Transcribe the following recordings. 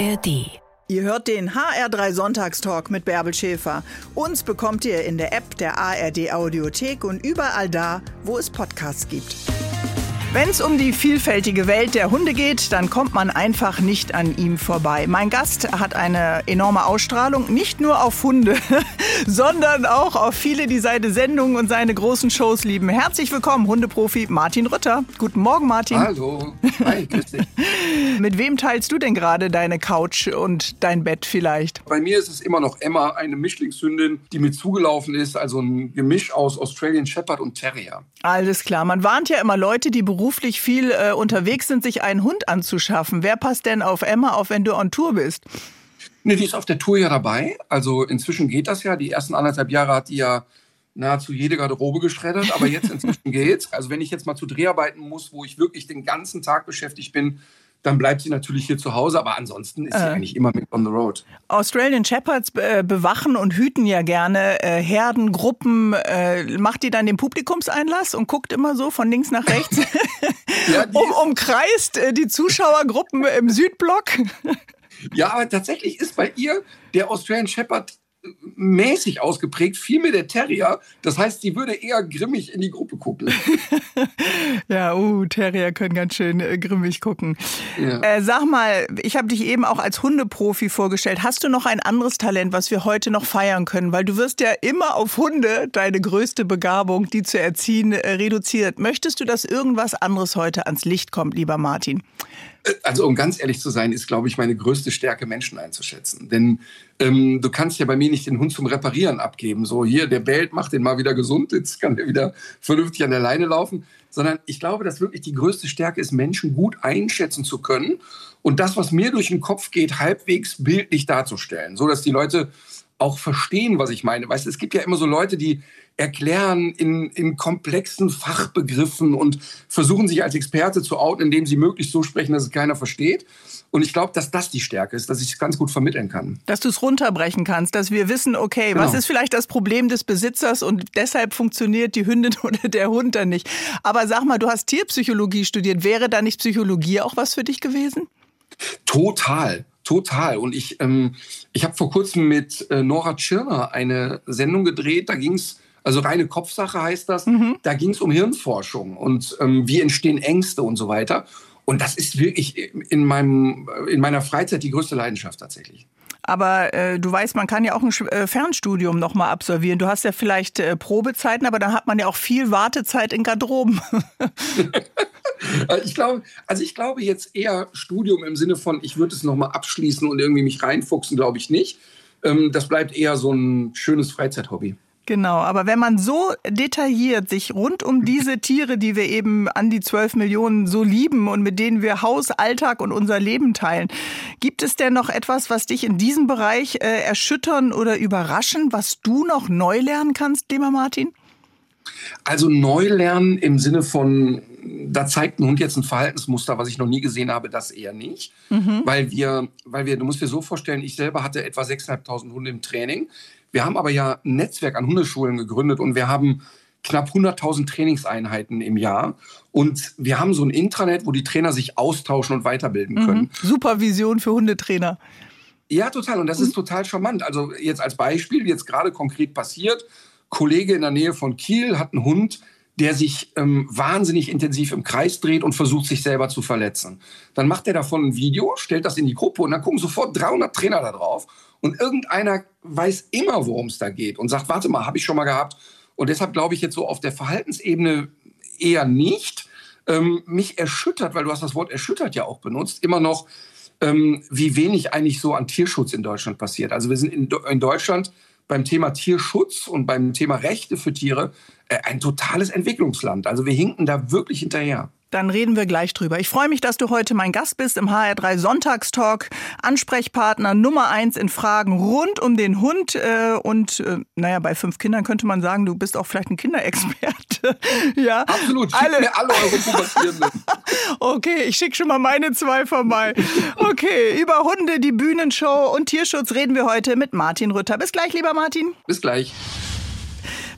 ARD. Ihr hört den HR3 Sonntagstalk mit Bärbel Schäfer. Uns bekommt ihr in der App der ARD Audiothek und überall da, wo es Podcasts gibt. Wenn es um die vielfältige Welt der Hunde geht, dann kommt man einfach nicht an ihm vorbei. Mein Gast hat eine enorme Ausstrahlung, nicht nur auf Hunde, sondern auch auf viele, die seine Sendungen und seine großen Shows lieben. Herzlich willkommen, Hundeprofi Martin Rütter. Guten Morgen, Martin. Hallo. Hi, grüß dich. Mit wem teilst du denn gerade deine Couch und dein Bett vielleicht? Bei mir ist es immer noch Emma, eine Mischlingshündin, die mir zugelaufen ist, also ein Gemisch aus Australian Shepherd und Terrier. Alles klar. Man warnt ja immer Leute, die beruflich viel äh, unterwegs sind, sich einen Hund anzuschaffen. Wer passt denn auf Emma auf, wenn du on Tour bist? Nee, die ist auf der Tour ja dabei. Also inzwischen geht das ja. Die ersten anderthalb Jahre hat die ja nahezu jede Garderobe geschreddert, aber jetzt inzwischen geht's. Also wenn ich jetzt mal zu Dreharbeiten muss, wo ich wirklich den ganzen Tag beschäftigt bin, dann bleibt sie natürlich hier zu Hause, aber ansonsten ist sie Äh. eigentlich immer mit on the road. Australian Shepherds äh, bewachen und hüten ja gerne äh, Herden, Gruppen. Äh, macht die dann den Publikumseinlass und guckt immer so von links nach rechts? Ja, die um, ist- umkreist die Zuschauergruppen im Südblock? Ja, aber tatsächlich ist bei ihr der Australian Shepherd mäßig ausgeprägt, viel mehr der Terrier. Das heißt, sie würde eher grimmig in die Gruppe gucken. Ja, uh, Terrier können ganz schön äh, grimmig gucken. Ja. Äh, sag mal, ich habe dich eben auch als Hundeprofi vorgestellt. Hast du noch ein anderes Talent, was wir heute noch feiern können? Weil du wirst ja immer auf Hunde, deine größte Begabung, die zu erziehen, äh, reduziert. Möchtest du, dass irgendwas anderes heute ans Licht kommt, lieber Martin? Also um ganz ehrlich zu sein, ist, glaube ich, meine größte Stärke, Menschen einzuschätzen. Denn ähm, du kannst ja bei mir nicht den Hund zum Reparieren abgeben. So hier, der bellt, macht den mal wieder gesund, jetzt kann der wieder vernünftig an der Leine laufen. Sondern ich glaube, dass wirklich die größte Stärke ist, Menschen gut einschätzen zu können und das, was mir durch den Kopf geht, halbwegs bildlich darzustellen, so dass die Leute auch verstehen, was ich meine. Weißt du, es gibt ja immer so Leute, die erklären in, in komplexen Fachbegriffen und versuchen sich als Experte zu outen, indem sie möglichst so sprechen, dass es keiner versteht. Und ich glaube, dass das die Stärke ist, dass ich es ganz gut vermitteln kann. Dass du es runterbrechen kannst, dass wir wissen, okay, was Genau. ist vielleicht das Problem des Besitzers und deshalb funktioniert die Hündin oder der Hund dann nicht. Aber sag mal, du hast Tierpsychologie studiert. Wäre da nicht Psychologie auch was für dich gewesen? Total, total. Und ich, ähm, ich habe vor kurzem mit äh, Nora Tschirner eine Sendung gedreht. Da ging es, also reine Kopfsache heißt das, da ging es um Hirnforschung und ähm, wie entstehen Ängste und so weiter. Und das ist wirklich in, meinem, in meiner Freizeit die größte Leidenschaft tatsächlich. Aber äh, du weißt, man kann ja auch ein äh, Fernstudium nochmal absolvieren. Du hast ja vielleicht äh, Probezeiten, aber dann hat man ja auch viel Wartezeit in Garderoben. Äh, Ich glaube, also ich glaube jetzt eher Studium im Sinne von, ich würde es nochmal abschließen und irgendwie mich reinfuchsen, glaube ich nicht. Ähm, Das bleibt eher so ein schönes Freizeithobby. Genau, aber wenn man so detailliert sich rund um diese Tiere, die wir eben an die 12 Millionen so lieben und mit denen wir Haus, Alltag und unser Leben teilen, gibt es denn noch etwas, was dich in diesem Bereich äh, erschüttern oder überraschen, was du noch neu lernen kannst, lieber Martin? Also neu lernen im Sinne von, da zeigt ein Hund jetzt ein Verhaltensmuster, was ich noch nie gesehen habe, das eher nicht. Weil wir, weil wir, du musst dir so vorstellen, ich selber hatte etwa 6.500 Hunde im Training. Wir haben aber ja ein Netzwerk an Hundeschulen gegründet und wir haben knapp 100.000 Trainingseinheiten im Jahr. Und wir haben so ein Intranet, wo die Trainer sich austauschen und weiterbilden können. Supervision für Hundetrainer. Ja, total. Und das ist total charmant. Also jetzt als Beispiel, wie jetzt gerade konkret passiert, Kollege in der Nähe von Kiel hat einen Hund, der sich ähm, wahnsinnig intensiv im Kreis dreht und versucht, sich selber zu verletzen. Dann macht er davon ein Video, stellt das in die Gruppe und dann gucken sofort 300 Trainer da drauf. Und irgendeiner weiß immer, worum es da geht und sagt, warte mal, habe ich schon mal gehabt. Und deshalb glaube ich jetzt so auf der Verhaltensebene eher nicht. Ähm, mich erschüttert, weil du hast das Wort erschüttert ja auch benutzt, immer noch, ähm, wie wenig eigentlich so an Tierschutz in Deutschland passiert. Also wir sind in, in Deutschland beim Thema Tierschutz und beim Thema Rechte für Tiere äh, ein totales Entwicklungsland. Also wir hinken da wirklich hinterher. Dann reden wir gleich drüber. Ich freue mich, dass du heute mein Gast bist im HR3 Sonntagstalk. Ansprechpartner Nummer eins in Fragen rund um den Hund. Äh, und äh, naja, bei fünf Kindern könnte man sagen, du bist auch vielleicht ein Kinderexperte. ja, Absolut. Schickt Alle, mir alle eure okay, ich schicke schon mal meine zwei vorbei. Okay, über Hunde, die Bühnenshow und Tierschutz reden wir heute mit Martin Rütter. Bis gleich, lieber Martin. Bis gleich.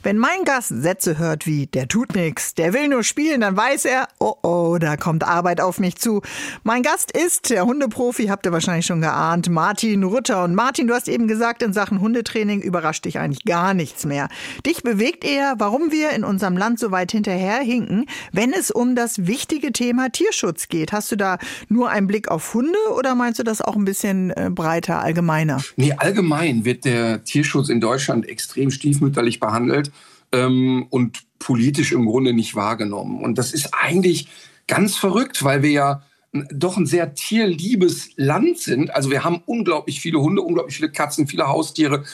Wenn mein Gast Sätze hört wie, der tut nix, der will nur spielen, dann weiß er, oh oh, da kommt Arbeit auf mich zu. Mein Gast ist der Hundeprofi, habt ihr wahrscheinlich schon geahnt, Martin Rutter. Und Martin, du hast eben gesagt, in Sachen Hundetraining überrascht dich eigentlich gar nichts mehr. Dich bewegt eher, warum wir in unserem Land so weit hinterherhinken, wenn es um das wichtige Thema Tierschutz geht. Hast du da nur einen Blick auf Hunde oder meinst du das auch ein bisschen äh, breiter, allgemeiner? Nee, allgemein wird der Tierschutz in Deutschland extrem stiefmütterlich behandelt ähm, und politisch im Grunde nicht wahrgenommen. Und das ist eigentlich ganz verrückt, weil wir ja doch ein sehr tierliebes Land sind. Also wir haben unglaublich viele Hunde, unglaublich viele Katzen, viele Haustiere.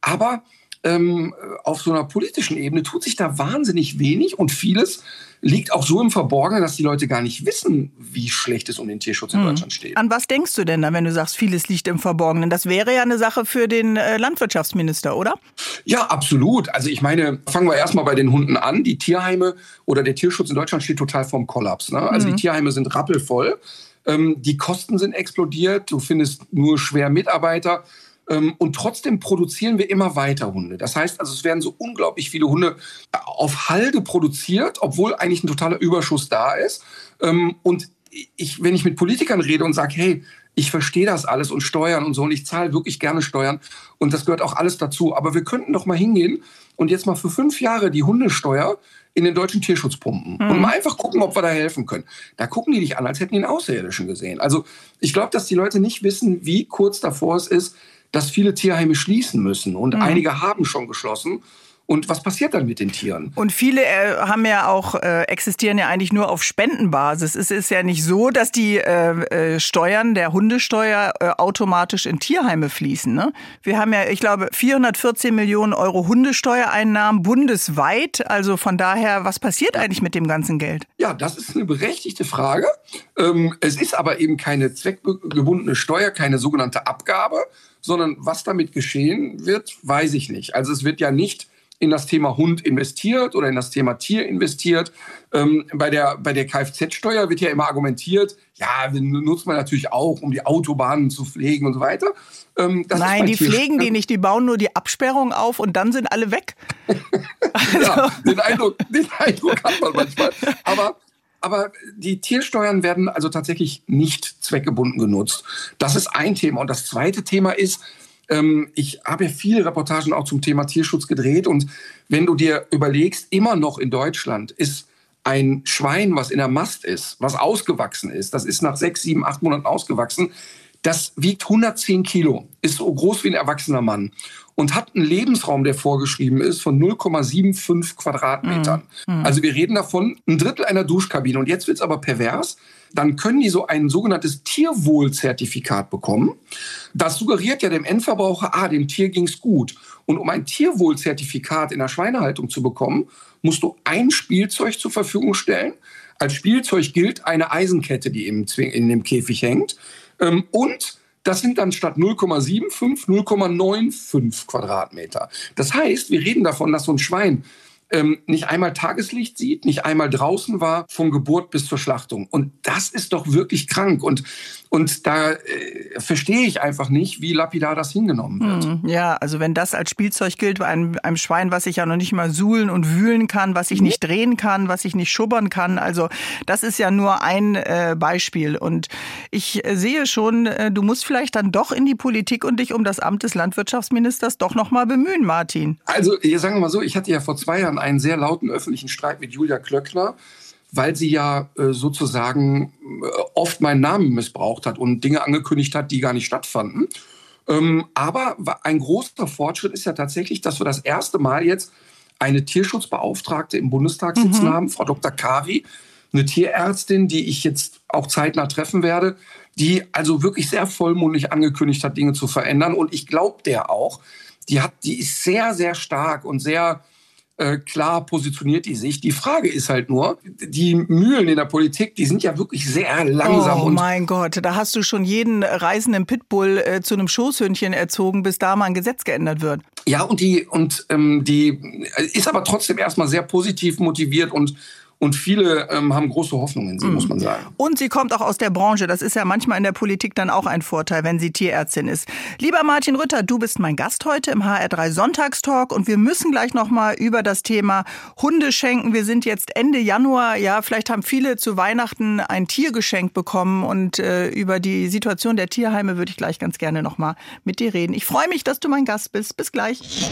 Aber ähm, auf so einer politischen Ebene tut sich da wahnsinnig wenig und vieles liegt auch so im Verborgenen, dass die Leute gar nicht wissen, wie schlecht es um den Tierschutz in hm. Deutschland steht. An was denkst du denn da, wenn du sagst, vieles liegt im Verborgenen? Das wäre ja eine Sache für den äh, Landwirtschaftsminister, oder? Ja, absolut. Also ich meine, fangen wir erstmal bei den Hunden an. Die Tierheime oder der Tierschutz in Deutschland steht total vorm Kollaps. Ne? Also mhm. die Tierheime sind rappelvoll. Ähm, die Kosten sind explodiert. Du findest nur schwer Mitarbeiter. Ähm, und trotzdem produzieren wir immer weiter Hunde. Das heißt also, es werden so unglaublich viele Hunde auf Halde produziert, obwohl eigentlich ein totaler Überschuss da ist. Ähm, und ich, wenn ich mit Politikern rede und sage, hey, ich verstehe das alles und Steuern und so und ich zahle wirklich gerne Steuern und das gehört auch alles dazu. Aber wir könnten doch mal hingehen und jetzt mal für fünf Jahre die Hundesteuer in den deutschen Tierschutz pumpen mhm. und mal einfach gucken, ob wir da helfen können. Da gucken die dich an, als hätten die einen Außerirdischen gesehen. Also ich glaube, dass die Leute nicht wissen, wie kurz davor es ist, dass viele Tierheime schließen müssen und mhm. einige haben schon geschlossen. Und was passiert dann mit den Tieren? Und viele äh, haben ja auch, äh, existieren ja eigentlich nur auf Spendenbasis. Es ist ja nicht so, dass die äh, äh Steuern der Hundesteuer äh, automatisch in Tierheime fließen. Ne? Wir haben ja, ich glaube, 414 Millionen Euro Hundesteuereinnahmen bundesweit. Also von daher, was passiert eigentlich mit dem ganzen Geld? Ja, das ist eine berechtigte Frage. Ähm, es ist aber eben keine zweckgebundene Steuer, keine sogenannte Abgabe, sondern was damit geschehen wird, weiß ich nicht. Also es wird ja nicht in das Thema Hund investiert oder in das Thema Tier investiert. Ähm, bei der, bei der Kfz-Steuer wird ja immer argumentiert, ja, nutzt man natürlich auch, um die Autobahnen zu pflegen und so weiter. Ähm, Nein, die pflegen die nicht, die bauen nur die Absperrung auf und dann sind alle weg. also. ja, den Eindruck, den Eindruck hat man manchmal. Aber aber die Tiersteuern werden also tatsächlich nicht zweckgebunden genutzt. Das ist ein Thema. Und das zweite Thema ist, ähm, ich habe ja viele Reportagen auch zum Thema Tierschutz gedreht. Und wenn du dir überlegst, immer noch in Deutschland ist ein Schwein, was in der Mast ist, was ausgewachsen ist, das ist nach sechs, sieben, acht Monaten ausgewachsen, das wiegt 110 Kilo, ist so groß wie ein erwachsener Mann und hat einen Lebensraum, der vorgeschrieben ist, von 0,75 Quadratmetern. Mhm. Also wir reden davon ein Drittel einer Duschkabine. Und jetzt wird es aber pervers. Dann können die so ein sogenanntes Tierwohlzertifikat bekommen. Das suggeriert ja dem Endverbraucher, ah, dem Tier ging's gut. Und um ein Tierwohlzertifikat in der Schweinehaltung zu bekommen, musst du ein Spielzeug zur Verfügung stellen. Als Spielzeug gilt eine Eisenkette, die in dem Käfig hängt. Ähm, und das sind dann statt 0,75 0,95 Quadratmeter. Das heißt, wir reden davon, dass so ein Schwein ähm, nicht einmal Tageslicht sieht, nicht einmal draußen war, von Geburt bis zur Schlachtung. Und das ist doch wirklich krank. Und, und da äh, verstehe ich einfach nicht, wie lapidar das hingenommen wird. Hm, ja, also wenn das als Spielzeug gilt bei einem, einem Schwein, was ich ja noch nicht mal suhlen und wühlen kann, was ich nicht drehen kann, was ich nicht schubbern kann, also das ist ja nur ein äh, Beispiel. Und ich äh, sehe schon, äh, du musst vielleicht dann doch in die Politik und dich um das Amt des Landwirtschaftsministers doch noch mal bemühen, Martin. Also, sagen wir mal so, ich hatte ja vor zwei Jahren einen sehr lauten öffentlichen Streit mit Julia Klöckner, weil sie ja äh, sozusagen äh, oft meinen Namen missbraucht hat und Dinge angekündigt hat, die gar nicht stattfanden. Ähm, aber ein großer Fortschritt ist ja tatsächlich, dass wir das erste Mal jetzt eine Tierschutzbeauftragte im Bundestag sitzen mhm. haben, Frau Dr. Kari, eine Tierärztin, die ich jetzt auch zeitnah treffen werde, die also wirklich sehr vollmundig angekündigt hat, Dinge zu verändern. Und ich glaube der auch. Die hat, die ist sehr, sehr stark und sehr äh, klar positioniert die sich. Die Frage ist halt nur, die Mühlen in der Politik, die sind ja wirklich sehr langsam. Oh mein Gott, da hast du schon jeden reisenden Pitbull äh, zu einem Schoßhündchen erzogen, bis da mal ein Gesetz geändert wird. Ja, und die, und ähm, die ist aber trotzdem erstmal sehr positiv motiviert und Und viele ähm, haben große Hoffnungen in sie, mhm. muss man sagen. Und sie kommt auch aus der Branche. Das ist ja manchmal in der Politik dann auch ein Vorteil, wenn sie Tierärztin ist. Lieber Martin Rütter, du bist mein Gast heute im HR3 Sonntagstalk und wir müssen gleich nochmal über das Thema Hunde schenken. Wir sind jetzt Ende Januar. Ja, vielleicht haben viele zu Weihnachten ein Tier geschenkt bekommen und äh, über die Situation der Tierheime würde ich gleich ganz gerne nochmal mit dir reden. Ich freue mich, dass du mein Gast bist. Bis gleich.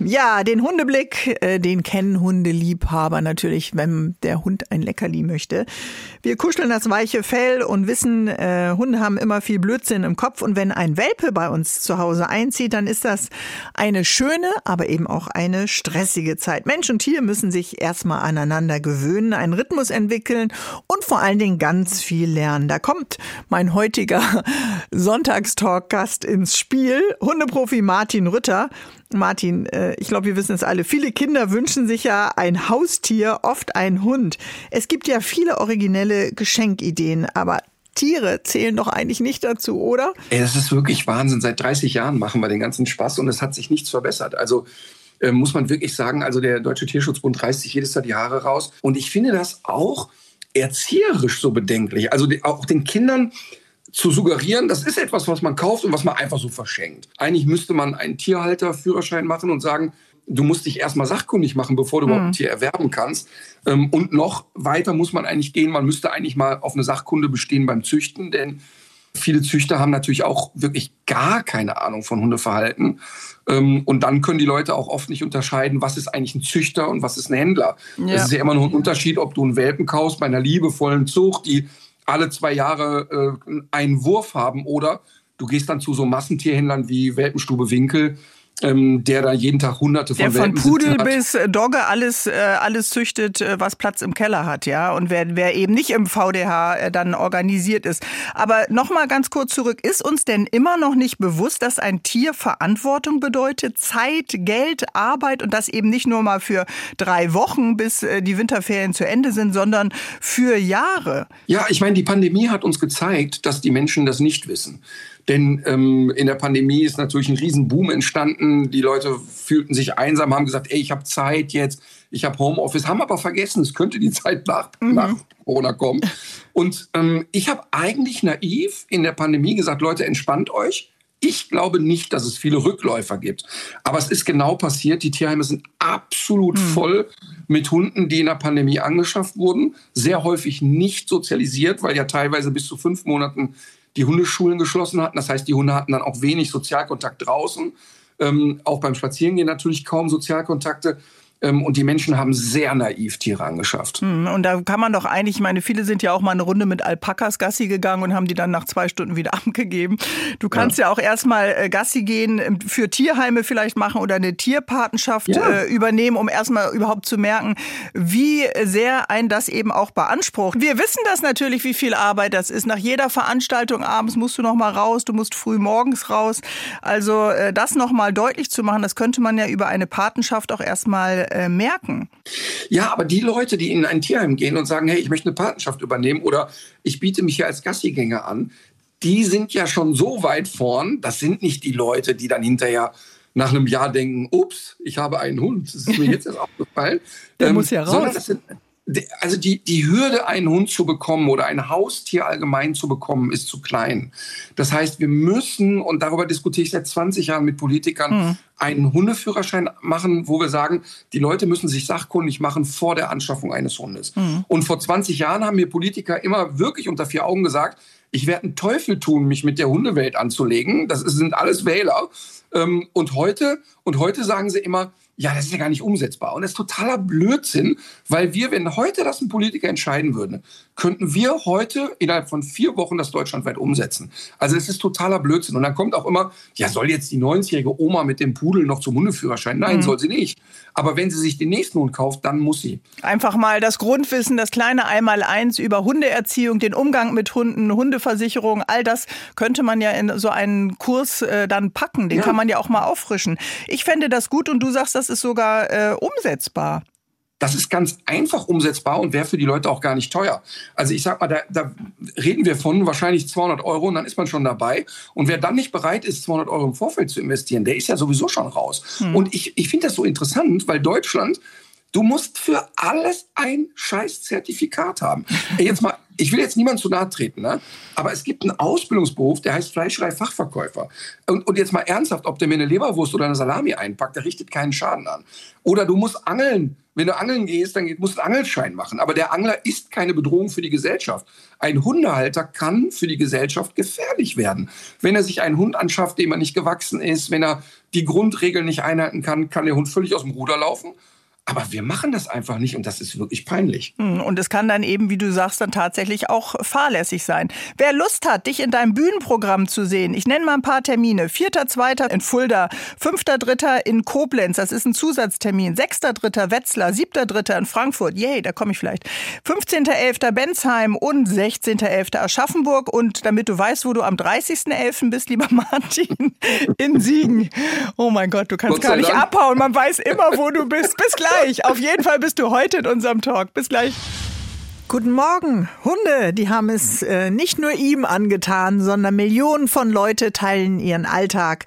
Ja, den Hundeblick, äh, den kennen Hundeliebhaber natürlich, wenn der Hund ein Leckerli möchte. Wir kuscheln das weiche Fell und wissen, äh, Hunde haben immer viel Blödsinn im Kopf. Und wenn ein Welpe bei uns zu Hause einzieht, dann ist das eine schöne, aber eben auch eine stressige Zeit. Mensch und Tier müssen sich erstmal aneinander gewöhnen, einen Rhythmus entwickeln und vor allen Dingen ganz viel lernen. Da kommt mein heutiger Sonntagstalk-Gast ins Spiel, Hundeprofi Martin Rütter. Martin, äh, ich glaube, wir wissen es alle. Viele Kinder wünschen sich ja ein Haustier, oft ein Hund. Es gibt ja viele originelle Geschenkideen, aber Tiere zählen doch eigentlich nicht dazu, oder? Ey, das ist wirklich Wahnsinn. Seit 30 Jahren machen wir den ganzen Spaß und es hat sich nichts verbessert. Also äh, muss man wirklich sagen, also der Deutsche Tierschutzbund reißt sich jedes Jahr die Haare raus. Und ich finde das auch erzieherisch so bedenklich. Also auch den Kindern zu suggerieren, das ist etwas, was man kauft und was man einfach so verschenkt. Eigentlich müsste man einen Tierhalterführerschein machen und sagen, du musst dich erstmal sachkundig machen, bevor du mhm. überhaupt ein Tier erwerben kannst. Ähm, und noch weiter muss man eigentlich gehen. Man müsste eigentlich mal auf eine Sachkunde bestehen beim Züchten, denn viele Züchter haben natürlich auch wirklich gar keine Ahnung von Hundeverhalten. Ähm, und dann können die Leute auch oft nicht unterscheiden, was ist eigentlich ein Züchter und was ist ein Händler. Es ja. ist ja immer noch ein Unterschied, ob du einen Welpen kaufst bei einer liebevollen Zucht, die alle zwei Jahre äh, einen Wurf haben oder du gehst dann zu so Massentierhändlern wie Welpenstube Winkel ähm, der da jeden Tag hunderte von Der von Pudel bis Dogge alles, äh, alles züchtet, äh, was Platz im Keller hat, ja. Und wer, wer eben nicht im VDH äh, dann organisiert ist. Aber nochmal ganz kurz zurück. Ist uns denn immer noch nicht bewusst, dass ein Tier Verantwortung bedeutet? Zeit, Geld, Arbeit und das eben nicht nur mal für drei Wochen, bis äh, die Winterferien zu Ende sind, sondern für Jahre. Ja, ich meine, die Pandemie hat uns gezeigt, dass die Menschen das nicht wissen. Denn ähm, in der Pandemie ist natürlich ein Riesenboom entstanden. Die Leute fühlten sich einsam, haben gesagt, ey, ich habe Zeit jetzt, ich habe Homeoffice, haben aber vergessen, es könnte die Zeit nach, mhm. nach Corona kommen. Und ähm, ich habe eigentlich naiv in der Pandemie gesagt, Leute, entspannt euch. Ich glaube nicht, dass es viele Rückläufer gibt. Aber es ist genau passiert. Die Tierheime sind absolut mhm. voll mit Hunden, die in der Pandemie angeschafft wurden. Sehr häufig nicht sozialisiert, weil ja teilweise bis zu fünf Monaten die Hundeschulen geschlossen hatten. Das heißt, die Hunde hatten dann auch wenig Sozialkontakt draußen. Ähm, auch beim Spazierengehen natürlich kaum Sozialkontakte. Ähm, und die Menschen haben sehr naiv Tiere angeschafft. Hm, und da kann man doch eigentlich, ich meine, viele sind ja auch mal eine Runde mit Alpakas Gassi gegangen und haben die dann nach zwei Stunden wieder abgegeben. Du kannst ja, ja auch erstmal äh, Gassi gehen, ähm, für Tierheime vielleicht machen oder eine Tierpatenschaft ja. äh, übernehmen, um erstmal überhaupt zu merken, wie sehr ein das eben auch beansprucht. Wir wissen das natürlich, wie viel Arbeit das ist. Nach jeder Veranstaltung abends musst du noch mal raus, du musst früh morgens raus. Also äh, das noch mal deutlich zu machen, das könnte man ja über eine Patenschaft auch erstmal äh, merken. Ja, aber die Leute, die in ein Tierheim gehen und sagen, hey, ich möchte eine Patenschaft übernehmen oder ich biete mich hier als Gassigänger an, die sind ja schon so weit vorn. Das sind nicht die Leute, die dann hinterher nach einem Jahr denken, ups, ich habe einen Hund. Das ist mir jetzt erst aufgefallen. Der ähm, muss ja raus. Also die, die Hürde, einen Hund zu bekommen oder ein Haustier allgemein zu bekommen, ist zu klein. Das heißt, wir müssen, und darüber diskutiere ich seit 20 Jahren mit Politikern, mhm. einen Hundeführerschein machen, wo wir sagen, die Leute müssen sich sachkundig machen vor der Anschaffung eines Hundes. Mhm. Und vor 20 Jahren haben mir Politiker immer wirklich unter vier Augen gesagt, ich werde einen Teufel tun, mich mit der Hundewelt anzulegen. Das sind alles Wähler. Ähm, und heute, und heute sagen sie immer, ja, das ist ja gar nicht umsetzbar. Und das ist totaler Blödsinn, weil wir, wenn heute das ein Politiker entscheiden würde, könnten wir heute innerhalb von vier Wochen das deutschlandweit umsetzen. Also es ist totaler Blödsinn. Und dann kommt auch immer, ja, soll jetzt die 90-jährige Oma mit dem Pudel noch zum Hundeführerschein? Nein, mhm. soll sie nicht. Aber wenn sie sich den nächsten Hund kauft, dann muss sie. Einfach mal das Grundwissen, das kleine Einmaleins über Hundeerziehung, den Umgang mit Hunden, Hundeversicherung, all das könnte man ja in so einen Kurs äh, dann packen. Den ja. kann man ja auch mal auffrischen. Ich fände das gut und du sagst, das ist sogar äh, umsetzbar. Das ist ganz einfach umsetzbar und wäre für die Leute auch gar nicht teuer. Also ich sag mal, da, da, reden wir von wahrscheinlich 200 Euro und dann ist man schon dabei. Und wer dann nicht bereit ist, 200 Euro im Vorfeld zu investieren, der ist ja sowieso schon raus. Hm. Und ich, ich finde das so interessant, weil Deutschland Du musst für alles ein scheiß Zertifikat haben. Jetzt mal, ich will jetzt niemand zu nahe treten, ne? aber es gibt einen Ausbildungsberuf, der heißt Fleischerei-Fachverkäufer. Und, und jetzt mal ernsthaft, ob der mir eine Leberwurst oder eine Salami einpackt, der richtet keinen Schaden an. Oder du musst angeln. Wenn du angeln gehst, dann musst du einen Angelschein machen. Aber der Angler ist keine Bedrohung für die Gesellschaft. Ein Hundehalter kann für die Gesellschaft gefährlich werden. Wenn er sich einen Hund anschafft, dem er nicht gewachsen ist, wenn er die Grundregeln nicht einhalten kann, kann der Hund völlig aus dem Ruder laufen. Aber wir machen das einfach nicht und das ist wirklich peinlich. Hm, und es kann dann eben, wie du sagst, dann tatsächlich auch fahrlässig sein. Wer Lust hat, dich in deinem Bühnenprogramm zu sehen, ich nenne mal ein paar Termine. 4.2. in Fulda, 5.3. in Koblenz, das ist ein Zusatztermin. 6.3. Wetzlar, 7.3. in Frankfurt, yay, da komme ich vielleicht. 15.11. Bensheim und 16.11. Aschaffenburg. Und damit du weißt, wo du am 30.11. bist, lieber Martin, in Siegen. Oh mein Gott, du kannst gar nicht Dank. abhauen. Man weiß immer, wo du bist. Bis gleich gleich. Auf jeden Fall bist du heute in unserem Talk. Bis gleich. Guten Morgen. Hunde, die haben es äh, nicht nur ihm angetan, sondern Millionen von Leute teilen ihren Alltag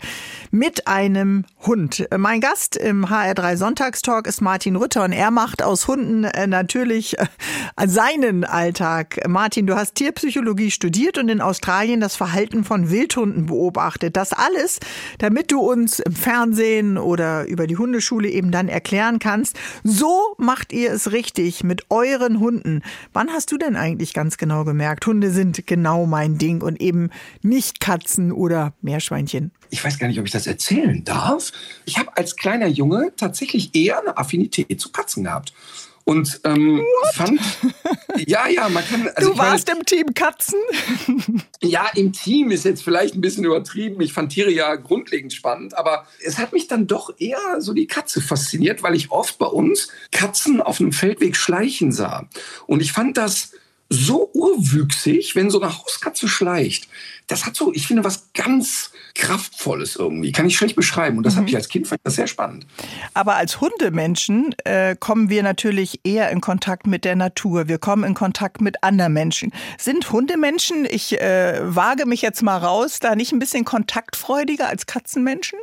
mit einem Hund. Mein Gast im HR3 Sonntagstalk ist Martin Rütter und er macht aus Hunden äh, natürlich äh, seinen Alltag. Martin, du hast Tierpsychologie studiert und in Australien das Verhalten von Wildhunden beobachtet. Das alles, damit du uns im Fernsehen oder über die Hundeschule eben dann erklären kannst, so macht ihr es richtig mit euren Hunden. Wann hast du denn eigentlich ganz genau gemerkt, Hunde sind genau mein Ding und eben nicht Katzen oder Meerschweinchen? Ich weiß gar nicht, ob ich das erzählen darf. Ich habe als kleiner Junge tatsächlich eher eine Affinität zu Katzen gehabt. Und ähm, fand, ja, ja, man kann. Also du warst meine, im Team Katzen? Ja, im Team ist jetzt vielleicht ein bisschen übertrieben. Ich fand Tiere ja grundlegend spannend, aber es hat mich dann doch eher so die Katze fasziniert, weil ich oft bei uns Katzen auf einem Feldweg schleichen sah. Und ich fand das so urwüchsig, wenn so eine Hauskatze schleicht. Das hat so, ich finde, was ganz Kraftvolles irgendwie. Kann ich schlecht beschreiben. Und das mhm. habe ich als Kind fand das sehr spannend. Aber als Hundemenschen äh, kommen wir natürlich eher in Kontakt mit der Natur. Wir kommen in Kontakt mit anderen Menschen. Sind Hundemenschen, ich äh, wage mich jetzt mal raus, da nicht ein bisschen kontaktfreudiger als Katzenmenschen?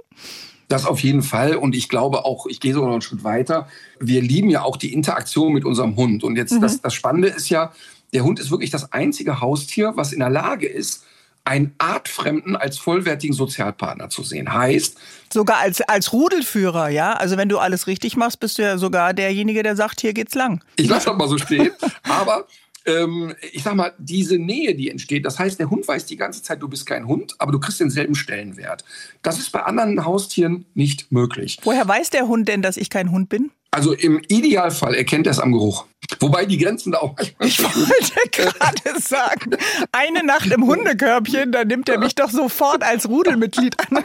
Das auf jeden Fall. Und ich glaube auch, ich gehe sogar noch einen Schritt weiter. Wir lieben ja auch die Interaktion mit unserem Hund. Und jetzt mhm. das, das Spannende ist ja, der Hund ist wirklich das einzige Haustier, was in der Lage ist, einen Artfremden als vollwertigen Sozialpartner zu sehen. Heißt. Sogar als, als Rudelführer, ja? Also wenn du alles richtig machst, bist du ja sogar derjenige, der sagt, hier geht's lang. Ich lasse das mal so stehen. aber ähm, ich sag mal, diese Nähe, die entsteht, das heißt, der Hund weiß die ganze Zeit, du bist kein Hund, aber du kriegst denselben Stellenwert. Das ist bei anderen Haustieren nicht möglich. Woher weiß der Hund denn, dass ich kein Hund bin? Also im Idealfall erkennt er es am Geruch. Wobei die Grenzen da auch manchmal. Ich wollte gerade sagen, eine Nacht im Hundekörbchen, da nimmt er mich doch sofort als Rudelmitglied an.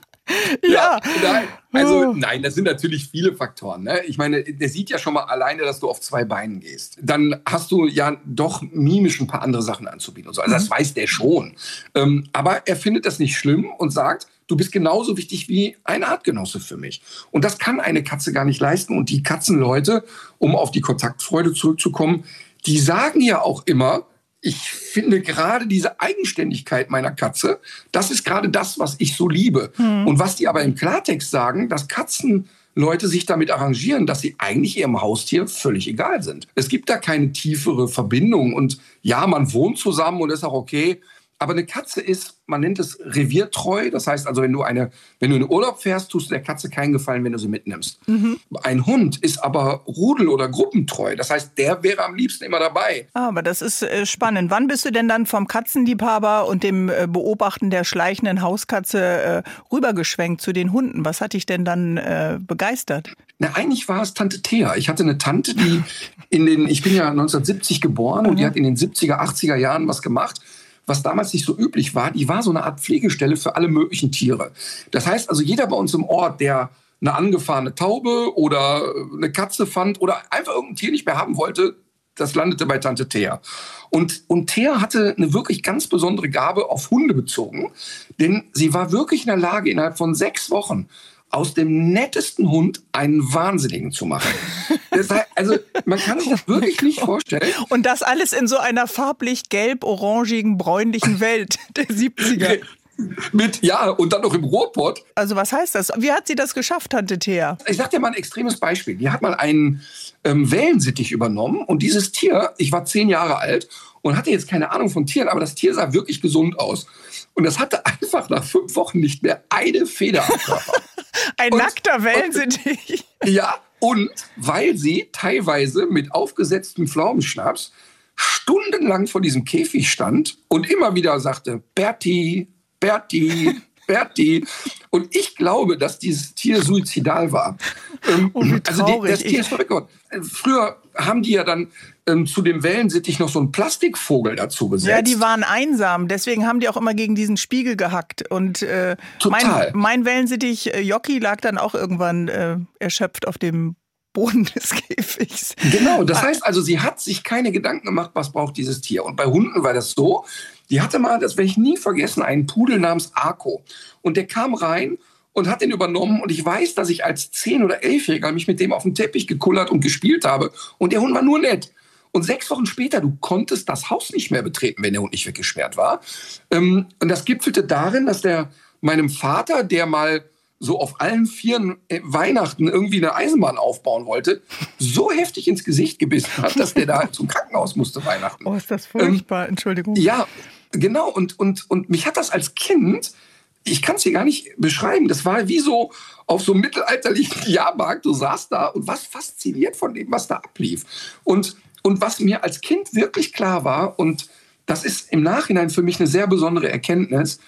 ja. ja. Nein. Also oh. nein, das sind natürlich viele Faktoren. Ne? Ich meine, der sieht ja schon mal alleine, dass du auf zwei Beinen gehst. Dann hast du ja doch mimisch ein paar andere Sachen anzubieten. Und so. Also das mhm. weiß der schon. Ähm, aber er findet das nicht schlimm und sagt, du bist genauso wichtig wie ein Artgenosse für mich. Und das kann eine Katze gar nicht leisten. Und die Katzenleute, um auf die Kontaktfreude zurückzukommen, die sagen ja auch immer, ich finde gerade diese Eigenständigkeit meiner Katze, das ist gerade das, was ich so liebe. Hm. Und was die aber im Klartext sagen, dass Katzenleute sich damit arrangieren, dass sie eigentlich ihrem Haustier völlig egal sind. Es gibt da keine tiefere Verbindung. Und ja, man wohnt zusammen und ist auch okay. Aber eine Katze ist, man nennt es reviertreu. Das heißt also, wenn du eine, wenn du in Urlaub fährst, tust du der Katze keinen Gefallen, wenn du sie mitnimmst. Mhm. Ein Hund ist aber rudel- oder gruppentreu. Das heißt, der wäre am liebsten immer dabei. Ah, aber das ist äh, spannend. Wann bist du denn dann vom Katzenliebhaber und dem äh, Beobachten der schleichenden Hauskatze äh, rübergeschwenkt zu den Hunden? Was hat dich denn dann begeistert? Na, eigentlich war es Tante Thea. Ich hatte eine Tante, die in den, ich bin ja 1970 geboren mhm. und die hat in den 70er, 80er Jahren was gemacht was damals nicht so üblich war, die war so eine Art Pflegestelle für alle möglichen Tiere. Das heißt also, jeder bei uns im Ort, der eine angefahrene Taube oder eine Katze fand oder einfach irgendein Tier nicht mehr haben wollte, das landete bei Tante Thea. Und, und Thea hatte eine wirklich ganz besondere Gabe auf Hunde bezogen, denn sie war wirklich in der Lage, innerhalb von sechs Wochen aus dem nettesten Hund einen Wahnsinnigen zu machen. Das heißt, also man kann sich das oh wirklich nicht vorstellen. Und das alles in so einer farblich gelb-orangigen, bräunlichen Welt der 70er. Mit, ja, und dann noch im Ruhrpott. Also was heißt das? Wie hat sie das geschafft, Tante Thea? Ich sag dir mal ein extremes Beispiel. Die hat mal einen ähm, Wellensittich übernommen und dieses Tier, ich war zehn Jahre alt und hatte jetzt keine Ahnung von Tieren, aber das Tier sah wirklich gesund aus. Und das hatte einfach nach fünf Wochen nicht mehr eine Feder am Körper. ein und, nackter Wellensittich. ja, und weil sie teilweise mit aufgesetztem Pflaumenschnaps stundenlang vor diesem Käfig stand und immer wieder sagte, Berti, Berti, Berti. Und ich glaube, dass dieses Tier suizidal war. Ähm, oh, also die, das Tier ist verrückt geworden. Früher haben die ja dann ähm, zu dem Wellensittich noch so einen Plastikvogel dazu gesetzt. Ja, die waren einsam. Deswegen haben die auch immer gegen diesen Spiegel gehackt. Und äh, Total. Mein, mein Wellensittich äh, Jockey lag dann auch irgendwann äh, erschöpft auf dem Boden des Käfigs. Genau, das ah. heißt also, sie hat sich keine Gedanken gemacht, was braucht dieses Tier. Und bei Hunden war das so, die hatte mal, das werde ich nie vergessen, einen Pudel namens Arco. Und der kam rein und hat den übernommen. Und ich weiß, dass ich als 10- oder 11-Jähriger mich mit dem auf den Teppich gekullert und gespielt habe. Und der Hund war nur nett. Und sechs Wochen später, du konntest das Haus nicht mehr betreten, wenn der Hund nicht weggesperrt war. Ähm, und das gipfelte darin, dass der meinem Vater, der mal so auf allen Vieren äh, Weihnachten irgendwie eine Eisenbahn aufbauen wollte, so heftig ins Gesicht gebissen hat, dass der da zum Krankenhaus musste Weihnachten. Oh, ist das furchtbar, ähm, Entschuldigung. Ja, genau. Und, und, und mich hat das als Kind, ich kann es dir gar nicht beschreiben, das war wie so auf so einem mittelalterlichen Jahrmarkt, du saßt da und warst fasziniert von dem, was da ablief. Und, und was mir als Kind wirklich klar war, und das ist im Nachhinein für mich eine sehr besondere Erkenntnis,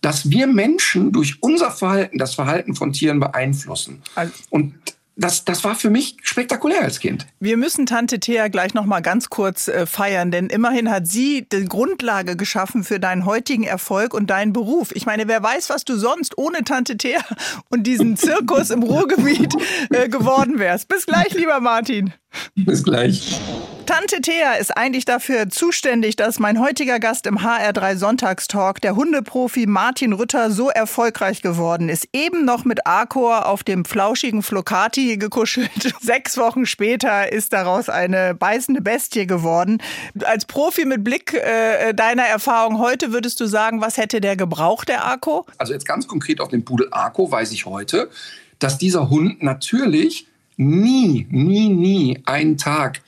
dass wir Menschen durch unser Verhalten das Verhalten von Tieren beeinflussen. Also, und das, das war für mich spektakulär als Kind. Wir müssen Tante Thea gleich noch mal ganz kurz äh, feiern, denn immerhin hat sie die Grundlage geschaffen für deinen heutigen Erfolg und deinen Beruf. Ich meine, wer weiß, was du sonst ohne Tante Thea und diesen Zirkus im Ruhrgebiet äh, geworden wärst. Bis gleich, lieber Martin. Bis gleich. Tante Thea ist eigentlich dafür zuständig, dass mein heutiger Gast im HR3 Sonntagstalk, der Hundeprofi Martin Rütter, so erfolgreich geworden ist. Eben noch mit Arcor auf dem flauschigen Flocati gekuschelt. Sechs Wochen später ist daraus eine beißende Bestie geworden. Als Profi mit Blick äh, deiner Erfahrung heute würdest du sagen, was hätte der gebraucht, der Arco? Also jetzt ganz konkret auf den Pudel Arco weiß ich heute, dass dieser Hund natürlich nie, nie, nie einen Tag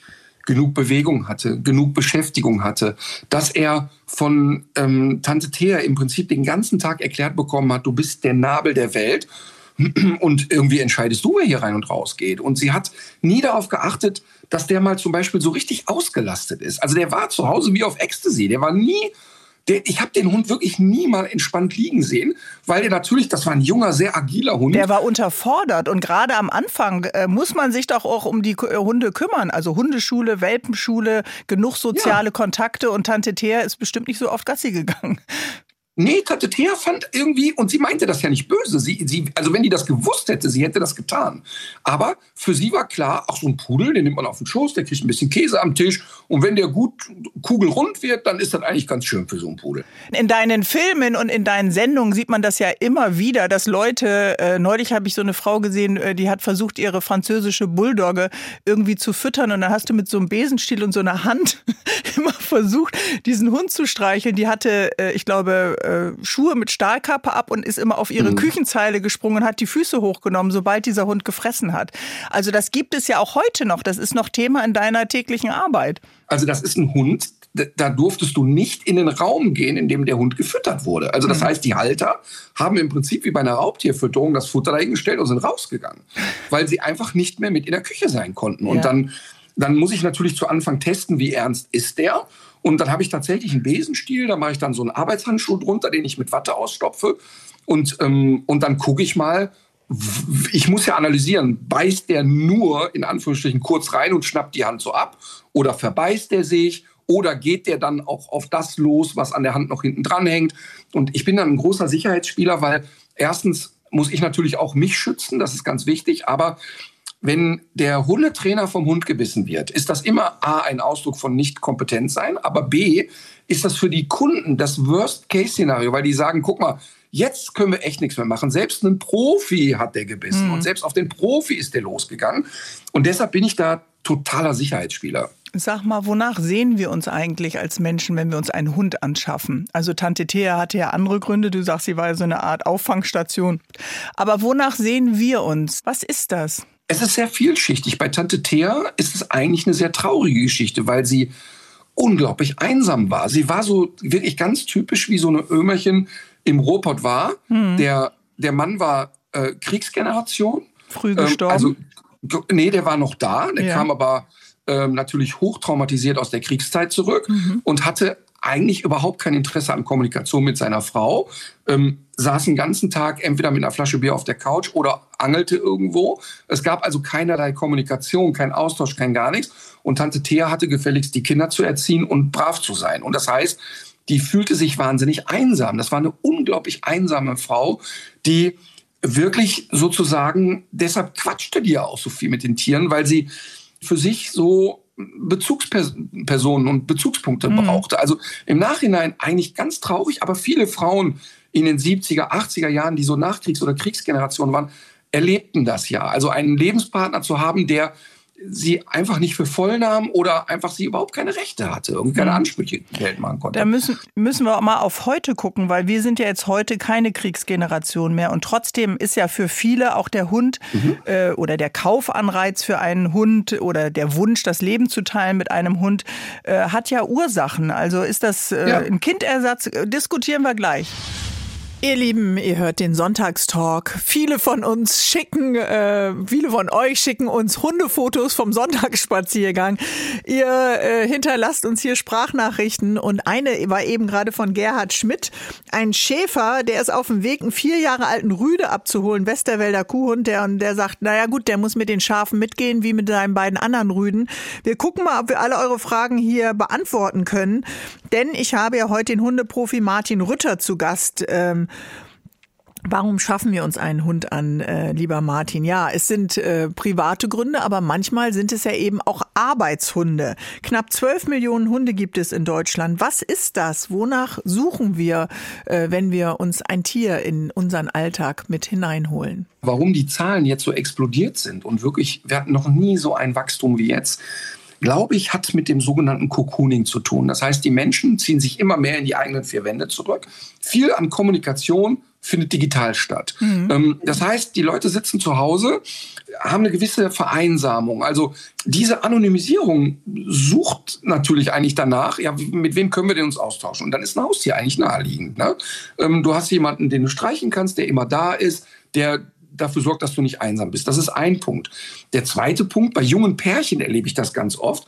genug Bewegung hatte, genug Beschäftigung hatte, dass er von ähm, Tante Thea im Prinzip den ganzen Tag erklärt bekommen hat, du bist der Nabel der Welt und irgendwie entscheidest du, wer hier rein und raus geht. Und sie hat nie darauf geachtet, dass der mal zum Beispiel so richtig ausgelastet ist. Also der war zu Hause wie auf Ecstasy, der war nie der, ich habe den Hund wirklich nie mal entspannt liegen sehen, weil der natürlich, das war ein junger, sehr agiler Hund. Der war unterfordert und gerade am Anfang äh, muss man sich doch auch um die äh, Hunde kümmern. Also Hundeschule, Welpenschule, genug soziale ja. Kontakte und Tante Thea ist bestimmt nicht so oft Gassi gegangen. Nee, Tante Thea fand irgendwie, und sie meinte das ja nicht böse. Sie, sie, also wenn die das gewusst hätte, sie hätte das getan. Aber für sie war klar, ach so ein Pudel, den nimmt man auf den Schoß, der kriegt ein bisschen Käse am Tisch. Und wenn der gut kugelrund wird, dann ist das eigentlich ganz schön für so einen Pudel. In deinen Filmen und in deinen Sendungen sieht man das ja immer wieder, dass Leute, äh, neulich habe ich so eine Frau gesehen, äh, die hat versucht, ihre französische Bulldogge irgendwie zu füttern. Und dann hast du mit so einem Besenstiel und so einer Hand immer versucht, diesen Hund zu streicheln. Die hatte, äh, ich glaube, äh, Schuhe mit Stahlkappe ab und ist immer auf ihre mhm. Küchenzeile gesprungen und hat die Füße hochgenommen, sobald dieser Hund gefressen hat. Also das gibt es ja auch heute noch. Das ist noch Thema in deiner täglichen Arbeit. Also das ist ein Hund, da durftest du nicht in den Raum gehen, in dem der Hund gefüttert wurde. Also das mhm. heißt, die Halter haben im Prinzip wie bei einer Raubtierfütterung das Futter dahingestellt und sind rausgegangen, weil sie einfach nicht mehr mit in der Küche sein konnten. Und dann, dann muss ich natürlich zu Anfang testen, wie ernst ist der. Und dann habe ich tatsächlich einen Besenstiel, da mache ich dann so einen Arbeitshandschuh drunter, den ich mit Watte ausstopfe. Und, ähm, und dann gucke ich mal, ich muss ja analysieren, beißt der nur in Anführungsstrichen kurz rein und schnappt die Hand so ab oder verbeißt der sich oder geht der dann auch auf das los, was an der Hand noch hinten dran hängt. Und ich bin dann ein großer Sicherheitsspieler, weil erstens muss ich natürlich auch mich schützen, das ist ganz wichtig, aber wenn der Hundetrainer vom Hund gebissen wird, ist das immer A, ein Ausdruck von Nicht-Kompetenz sein, aber B, ist das für die Kunden das Worst-Case-Szenario, weil die sagen, guck mal, jetzt können wir echt nichts mehr machen. Selbst ein Profi hat der gebissen mhm. und selbst auf den Profi ist der losgegangen. Und deshalb bin ich da totaler Sicherheitsspieler. Sag mal, wonach sehen wir uns eigentlich als Menschen, wenn wir uns einen Hund anschaffen? Also Tante Thea hatte ja andere Gründe. Du sagst, sie war ja so eine Art Auffangstation. Aber wonach sehen wir uns? Was ist das? Es ist sehr vielschichtig. Bei Tante Thea ist es eigentlich eine sehr traurige Geschichte, weil sie unglaublich einsam war. Sie war so wirklich ganz typisch wie so eine Ömerchen im Ruhrpott war. Hm. Der, der Mann war äh, Kriegsgeneration. Früh gestorben? Ähm, also, nee, der war noch da. Der ja. kam aber ähm, natürlich hochtraumatisiert aus der Kriegszeit zurück mhm. und hatte eigentlich überhaupt kein Interesse an Kommunikation mit seiner Frau, ähm, saß den ganzen Tag entweder mit einer Flasche Bier auf der Couch oder angelte irgendwo. Es gab also keinerlei Kommunikation, kein Austausch, kein gar nichts. Und Tante Thea hatte gefälligst die Kinder zu erziehen und brav zu sein. Und das heißt, die fühlte sich wahnsinnig einsam. Das war eine unglaublich einsame Frau, die wirklich sozusagen, deshalb quatschte die ja auch so viel mit den Tieren, weil sie für sich so Bezugspersonen und Bezugspunkte mhm. brauchte. Also im Nachhinein eigentlich ganz traurig, aber viele Frauen in den 70er, 80er Jahren, die so Nachkriegs- oder Kriegsgenerationen waren, erlebten das ja. Also einen Lebenspartner zu haben, der sie einfach nicht für voll nahm oder einfach sie überhaupt keine Rechte hatte und keine mhm. Ansprüche Geld machen konnte. Da müssen, müssen wir auch mal auf heute gucken, weil wir sind ja jetzt heute keine Kriegsgeneration mehr und trotzdem ist ja für viele auch der Hund mhm. äh, oder der Kaufanreiz für einen Hund oder der Wunsch, das Leben zu teilen mit einem Hund, äh, hat ja Ursachen. Also ist das äh, ja. ein Kindersatz? Diskutieren wir gleich. Ihr Lieben, ihr hört den Sonntagstalk. Viele von uns schicken, äh, viele von euch schicken uns Hundefotos vom Sonntagsspaziergang. Ihr äh, hinterlasst uns hier Sprachnachrichten und eine war eben gerade von Gerhard Schmidt, ein Schäfer, der ist auf dem Weg, einen vier Jahre alten Rüde abzuholen, Westerwälder Kuhhund, der und der sagt, naja gut, der muss mit den Schafen mitgehen, wie mit seinen beiden anderen Rüden. Wir gucken mal, ob wir alle eure Fragen hier beantworten können, denn ich habe ja heute den Hundeprofi Martin Rütter zu Gast. Ähm, Warum schaffen wir uns einen Hund an, äh, lieber Martin? Ja, es sind äh, private Gründe, aber manchmal sind es ja eben auch Arbeitshunde. Knapp 12 Millionen Hunde gibt es in Deutschland. Was ist das? Wonach suchen wir, äh, wenn wir uns ein Tier in unseren Alltag mit hineinholen? Warum die Zahlen jetzt so explodiert sind und wirklich, wir hatten noch nie so ein Wachstum wie jetzt, glaube ich, hat mit dem sogenannten Cocooning zu tun. Das heißt, die Menschen ziehen sich immer mehr in die eigenen vier Wände zurück. Viel an Kommunikation findet digital statt. Mhm. Ähm, das heißt, die Leute sitzen zu Hause, haben eine gewisse Vereinsamung. Also diese Anonymisierung sucht natürlich eigentlich danach, ja, mit wem können wir denn uns austauschen? Und dann ist ein Haustier eigentlich naheliegend. Ne? Ähm, du hast jemanden, den du streichen kannst, der immer da ist, der dafür sorgt, dass du nicht einsam bist. Das ist ein Punkt. Der zweite Punkt, bei jungen Pärchen erlebe ich das ganz oft.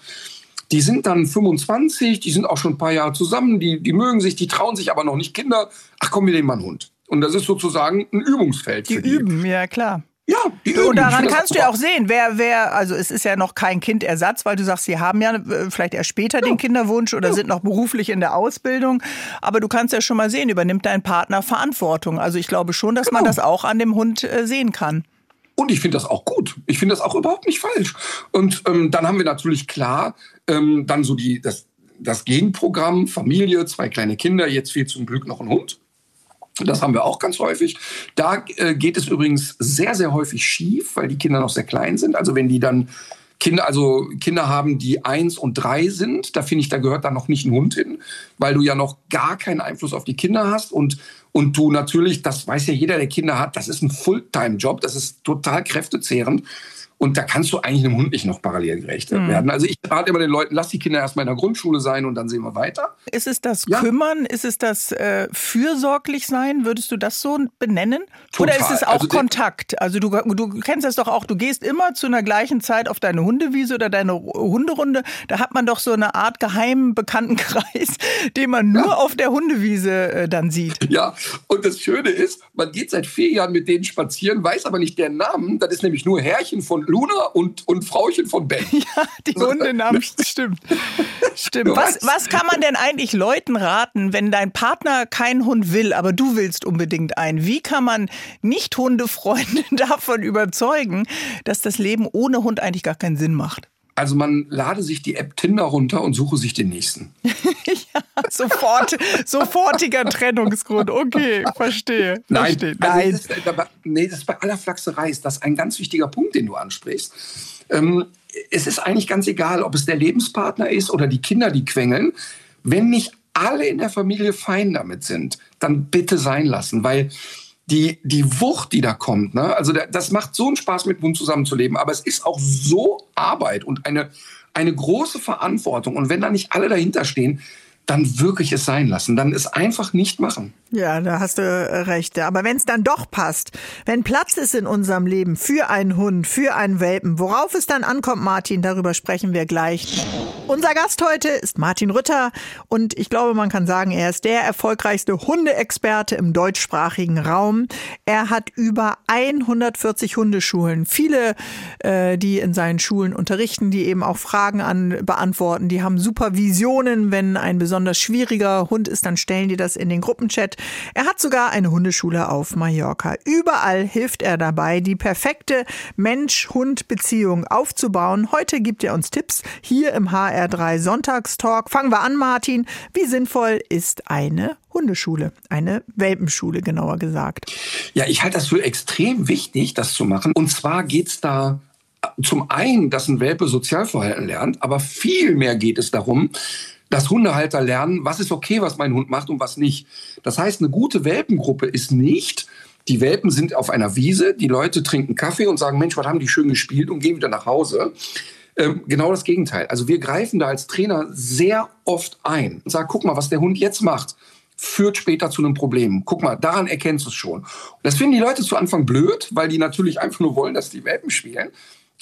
Die sind dann 25, die sind auch schon ein paar Jahre zusammen, die, die mögen sich, die trauen sich aber noch nicht Kinder. Ach komm, wir nehmen mal einen Hund. Und das ist sozusagen ein Übungsfeld. Die, für die. üben, ja klar. Ja, die üben. Und daran kannst du ja auch sehen, wer, wer, also es ist ja noch kein Kindersatz, weil du sagst, sie haben ja äh, vielleicht erst später ja. den Kinderwunsch oder ja. sind noch beruflich in der Ausbildung. Aber du kannst ja schon mal sehen, übernimmt dein Partner Verantwortung. Also ich glaube schon, dass genau. man das auch an dem Hund äh, sehen kann. Und ich finde das auch gut. Ich finde das auch überhaupt nicht falsch. Und ähm, dann haben wir natürlich klar ähm, dann so die, das, das Gegenprogramm, Familie, zwei kleine Kinder, jetzt fehlt zum Glück noch ein Hund. Das haben wir auch ganz häufig. Da äh, geht es übrigens sehr, sehr häufig schief, weil die Kinder noch sehr klein sind. Also wenn die dann Kinder, also Kinder haben, die eins und drei sind, da finde ich, da gehört dann noch nicht ein Hund hin, weil du ja noch gar keinen Einfluss auf die Kinder hast und und du natürlich, das weiß ja jeder, der Kinder hat, das ist ein Fulltime-Job, das ist total kräftezehrend. Und da kannst du eigentlich einem Hund nicht noch parallel gerecht mhm. werden. Also ich rate immer den Leuten, lass die Kinder erstmal in der Grundschule sein und dann sehen wir weiter. Ist es das ja. Kümmern? Ist es das äh, fürsorglich sein? Würdest du das so benennen? Total. Oder ist es auch also Kontakt? Also du, du kennst das doch auch, du gehst immer zu einer gleichen Zeit auf deine Hundewiese oder deine Hunderunde. Da hat man doch so eine Art geheimen Bekanntenkreis, den man nur ja. auf der Hundewiese äh, dann sieht. Ja, und das Schöne ist, man geht seit vier Jahren mit denen spazieren, weiß aber nicht deren Namen. Das ist nämlich nur Herrchen von Luna und, und Frauchen von Ben. Ja, die Hundenamen, stimmt. Stimmt. Was, was kann man denn eigentlich Leuten raten, wenn dein Partner keinen Hund will, aber du willst unbedingt einen? Wie kann man Nicht-Hundefreunde davon überzeugen, dass das Leben ohne Hund eigentlich gar keinen Sinn macht? Also man lade sich die App Tinder runter und suche sich den nächsten. ja, sofort, sofortiger Trennungsgrund. Okay, verstehe. Nein, verstehe. Also Nein. Das ist, nee, das ist bei aller Flachserei ist das ein ganz wichtiger Punkt, den du ansprichst. Ähm, es ist eigentlich ganz egal, ob es der Lebenspartner ist oder die Kinder, die quengeln. Wenn nicht alle in der Familie fein damit sind, dann bitte sein lassen, weil die, die Wucht, die da kommt, ne? also das macht so einen Spaß, mit Hund zusammenzuleben, aber es ist auch so Arbeit und eine, eine große Verantwortung. Und wenn da nicht alle dahinter stehen, dann wirklich es sein lassen, dann es einfach nicht machen. Ja, da hast du äh, recht. Aber wenn es dann doch passt, wenn Platz ist in unserem Leben für einen Hund, für einen Welpen, worauf es dann ankommt, Martin, darüber sprechen wir gleich. Unser Gast heute ist Martin Rütter und ich glaube, man kann sagen, er ist der erfolgreichste Hundeexperte im deutschsprachigen Raum. Er hat über 140 Hundeschulen, viele, äh, die in seinen Schulen unterrichten, die eben auch Fragen an beantworten, die haben Supervisionen, wenn ein besonders schwieriger Hund ist, dann stellen die das in den Gruppenchat. Er hat sogar eine Hundeschule auf Mallorca. Überall hilft er dabei, die perfekte Mensch-Hund-Beziehung aufzubauen. Heute gibt er uns Tipps hier im HR3 Sonntagstalk. Fangen wir an, Martin. Wie sinnvoll ist eine Hundeschule, eine Welpenschule genauer gesagt? Ja, ich halte das für extrem wichtig, das zu machen. Und zwar geht es da zum einen, dass ein Welpe Sozialverhalten lernt, aber viel mehr geht es darum, dass Hundehalter lernen, was ist okay, was mein Hund macht und was nicht. Das heißt, eine gute Welpengruppe ist nicht, die Welpen sind auf einer Wiese, die Leute trinken Kaffee und sagen, Mensch, was haben die schön gespielt und gehen wieder nach Hause. Ähm, genau das Gegenteil. Also wir greifen da als Trainer sehr oft ein und sagen, guck mal, was der Hund jetzt macht führt später zu einem Problem. Guck mal, daran erkennst du es schon. Und das finden die Leute zu Anfang blöd, weil die natürlich einfach nur wollen, dass die Welpen spielen.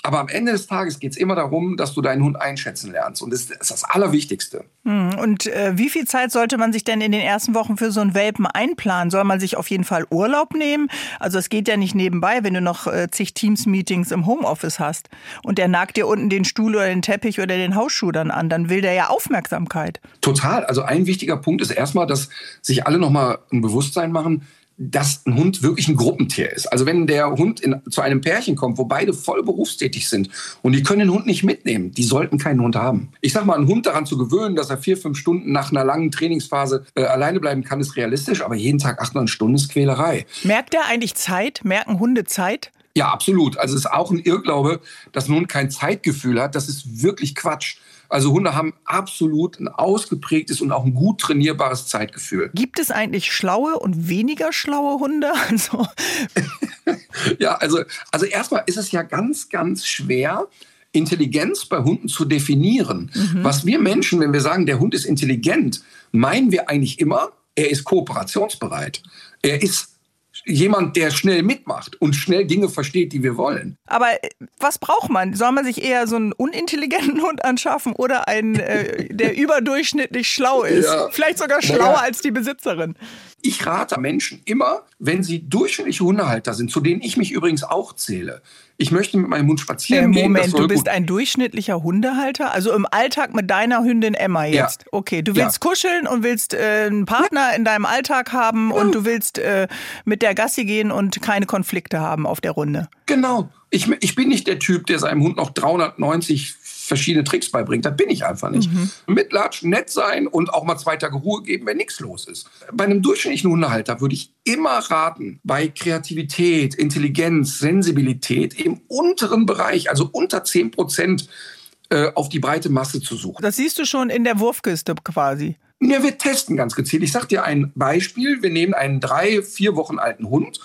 Aber am Ende des Tages geht es immer darum, dass du deinen Hund einschätzen lernst. Und das ist das Allerwichtigste. Hm, und äh, wie viel Zeit sollte man sich denn in den ersten Wochen für so einen Welpen einplanen? Soll man sich auf jeden Fall Urlaub nehmen? Also es geht ja nicht nebenbei, wenn du noch äh, zig Teams-Meetings im Homeoffice hast. Und der nagt dir unten den Stuhl oder den Teppich oder den Hausschuh dann an. Dann will der ja Aufmerksamkeit. Total. Also ein wichtiger Punkt ist erstmal, dass sich alle nochmal ein Bewusstsein machen, dass ein Hund wirklich ein Gruppentier ist. Also wenn der Hund in, zu einem Pärchen kommt, wo beide voll berufstätig sind und die können den Hund nicht mitnehmen, die sollten keinen Hund haben. Ich sag mal, einen Hund daran zu gewöhnen, dass er vier, fünf Stunden nach einer langen Trainingsphase äh, alleine bleiben kann, ist realistisch, aber jeden Tag acht, neun Stunden ist Quälerei. Merkt er eigentlich Zeit? Merken Hunde Zeit? Ja, absolut. Also es ist auch ein Irrglaube, dass ein Hund kein Zeitgefühl hat. Das ist wirklich Quatsch. Also Hunde haben absolut ein ausgeprägtes und auch ein gut trainierbares Zeitgefühl. Gibt es eigentlich schlaue und weniger schlaue Hunde? Also ja, also, also erstmal ist es ja ganz, ganz schwer, Intelligenz bei Hunden zu definieren. Mhm. Was wir Menschen, wenn wir sagen, der Hund ist intelligent, meinen wir eigentlich immer, er ist kooperationsbereit. Er ist jemand, der schnell mitmacht und schnell Dinge versteht, die wir wollen. Aber äh, was braucht man? Soll man sich eher so einen unintelligenten Hund anschaffen oder einen, äh, der überdurchschnittlich schlau ist? Ja. Vielleicht sogar schlauer ja. als die Besitzerin. Ich rate Menschen immer, wenn sie durchschnittliche Hundehalter sind, zu denen ich mich übrigens auch zähle, ich möchte mit meinem Hund spazieren äh, Moment, gehen. du bist gut. ein durchschnittlicher Hundehalter? Also im Alltag mit deiner Hündin Emma jetzt? Ja. Okay, du willst ja. kuscheln und willst äh, einen Partner in deinem Alltag haben und du willst äh, mit der Gassi gehen und keine Konflikte haben auf der Runde. Genau. Ich, ich bin nicht der Typ, der seinem Hund noch 390 verschiedene Tricks beibringt. Das bin ich einfach nicht. Mhm. Mitlatschen, nett sein und auch mal zwei Tage Ruhe geben, wenn nichts los ist. Bei einem durchschnittlichen Hundehalter würde ich immer raten, bei Kreativität, Intelligenz, Sensibilität im unteren Bereich, also unter 10 Prozent, äh, auf die breite Masse zu suchen. Das siehst du schon in der Wurfkiste quasi. Ja, wir testen ganz gezielt. Ich sage dir ein Beispiel. Wir nehmen einen drei, vier Wochen alten Hund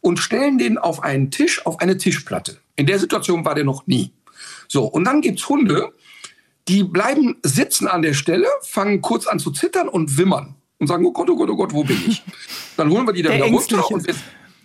und stellen den auf einen Tisch, auf eine Tischplatte. In der Situation war der noch nie. So, und dann gibt es Hunde, die bleiben sitzen an der Stelle, fangen kurz an zu zittern und wimmern und sagen, oh Gott, oh Gott, oh Gott, wo bin ich? Dann holen wir die da wieder runter und wir,